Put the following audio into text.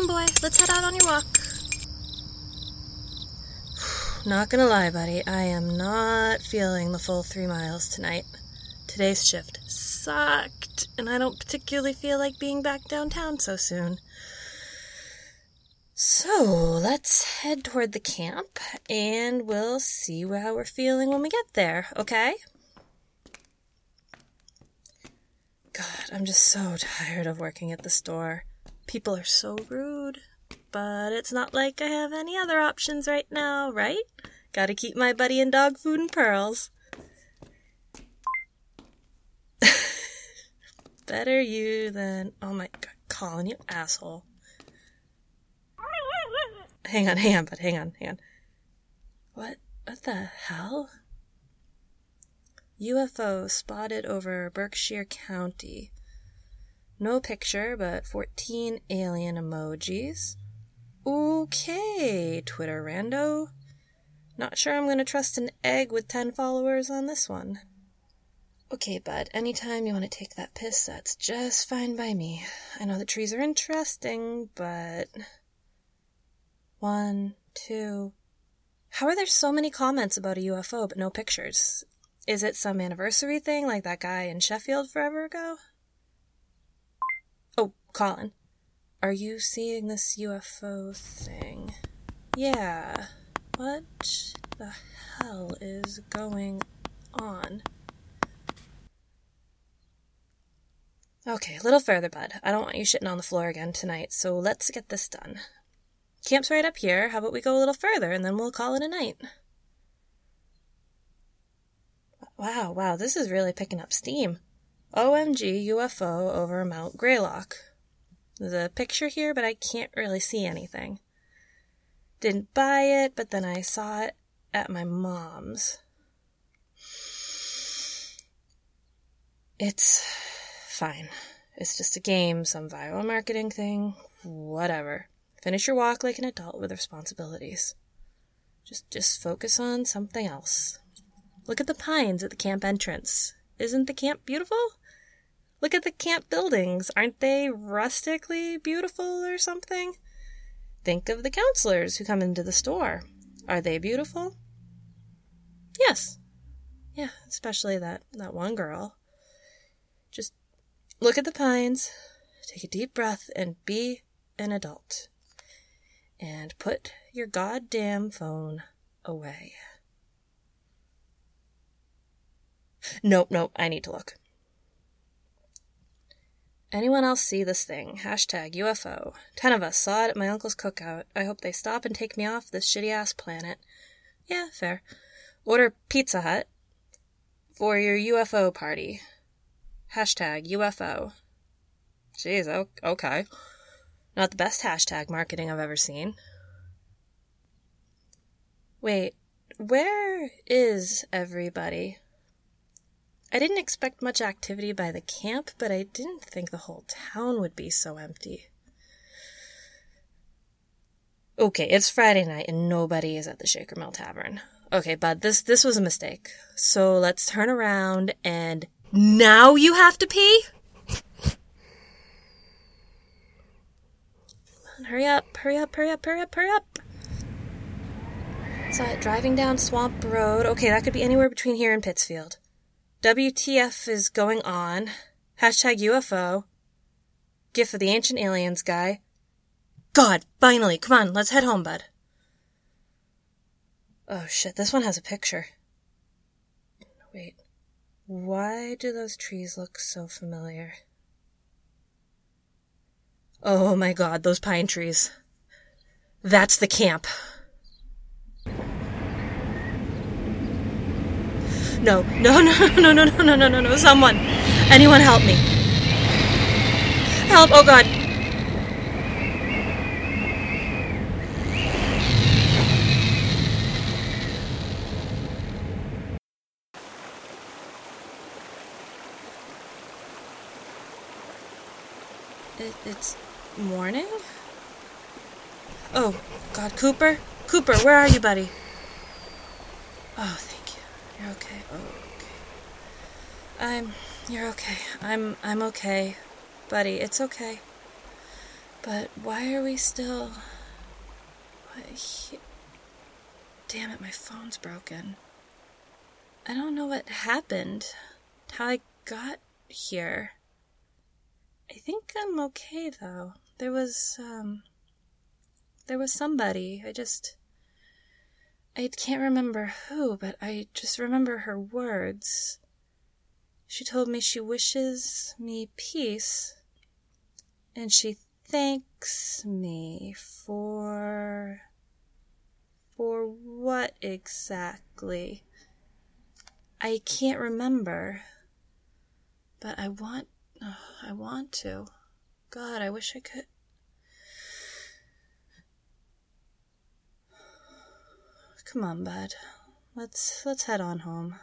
on, boy. Let's head out on your walk. Not gonna lie, buddy. I am not feeling the full three miles tonight. Today's shift sucked, and I don't particularly feel like being back downtown so soon. So let's head toward the camp and we'll see how we're feeling when we get there, okay? God, I'm just so tired of working at the store. People are so rude. But it's not like I have any other options right now, right? Gotta keep my buddy in dog food and pearls. Better you than. Oh my god, Colin, you asshole. Hang on, hang on, but hang on, hang on. What? What the hell? UFO spotted over Berkshire County. No picture, but 14 alien emojis. Okay, Twitter rando. Not sure I'm gonna trust an egg with 10 followers on this one. Okay, bud, anytime you want to take that piss, that's just fine by me. I know the trees are interesting, but. One, two. How are there so many comments about a UFO but no pictures? Is it some anniversary thing like that guy in Sheffield forever ago? Oh, Colin. Are you seeing this UFO thing? Yeah. What the hell is going on? Okay, a little further, bud. I don't want you shitting on the floor again tonight, so let's get this done. Camp's right up here. How about we go a little further and then we'll call it a night? Wow, wow, this is really picking up steam. OMG UFO over Mount Greylock. A picture here, but I can't really see anything. Didn't buy it, but then I saw it at my mom's. It's fine. It's just a game, some viral marketing thing, whatever. Finish your walk like an adult with responsibilities. Just just focus on something else. Look at the pines at the camp entrance. Isn't the camp beautiful? Look at the camp buildings. Aren't they rustically beautiful or something? Think of the counselors who come into the store. Are they beautiful? Yes. Yeah, especially that, that one girl. Just look at the pines, take a deep breath, and be an adult and put your goddamn phone away. Nope, nope, I need to look. Anyone else see this thing? Hashtag UFO. Ten of us saw it at my uncle's cookout. I hope they stop and take me off this shitty ass planet. Yeah, fair. Order Pizza Hut for your UFO party. Hashtag UFO. Jeez, okay. Not the best hashtag marketing I've ever seen. Wait, where is everybody? I didn't expect much activity by the camp, but I didn't think the whole town would be so empty. Okay, it's Friday night and nobody is at the Shaker Mill Tavern. Okay, bud, this this was a mistake. So let's turn around and now you have to pee? Come on, Hurry up, hurry up, hurry up, hurry up, hurry up. It driving down Swamp Road. Okay, that could be anywhere between here and Pittsfield. WTF is going on. Hashtag UFO. GIF of the Ancient Aliens guy. God, finally, come on, let's head home, bud. Oh shit, this one has a picture. Wait, why do those trees look so familiar? Oh my god, those pine trees. That's the camp. No, no, no, no, no, no, no, no, no, no, someone. Anyone help me. Help, oh god. It, it's morning? Oh, God, Cooper? Cooper, where are you, buddy? Oh, thank. You're okay. Oh, okay. I'm. You're okay. I'm. I'm okay, buddy. It's okay. But why are we still. He... Damn it, my phone's broken. I don't know what happened, how I got here. I think I'm okay though. There was, um. There was somebody. I just. I can't remember who, but I just remember her words. She told me she wishes me peace, and she thanks me for. For what exactly? I can't remember. But I want. Oh, I want to. God, I wish I could. Come on, bud. Let's let's head on home.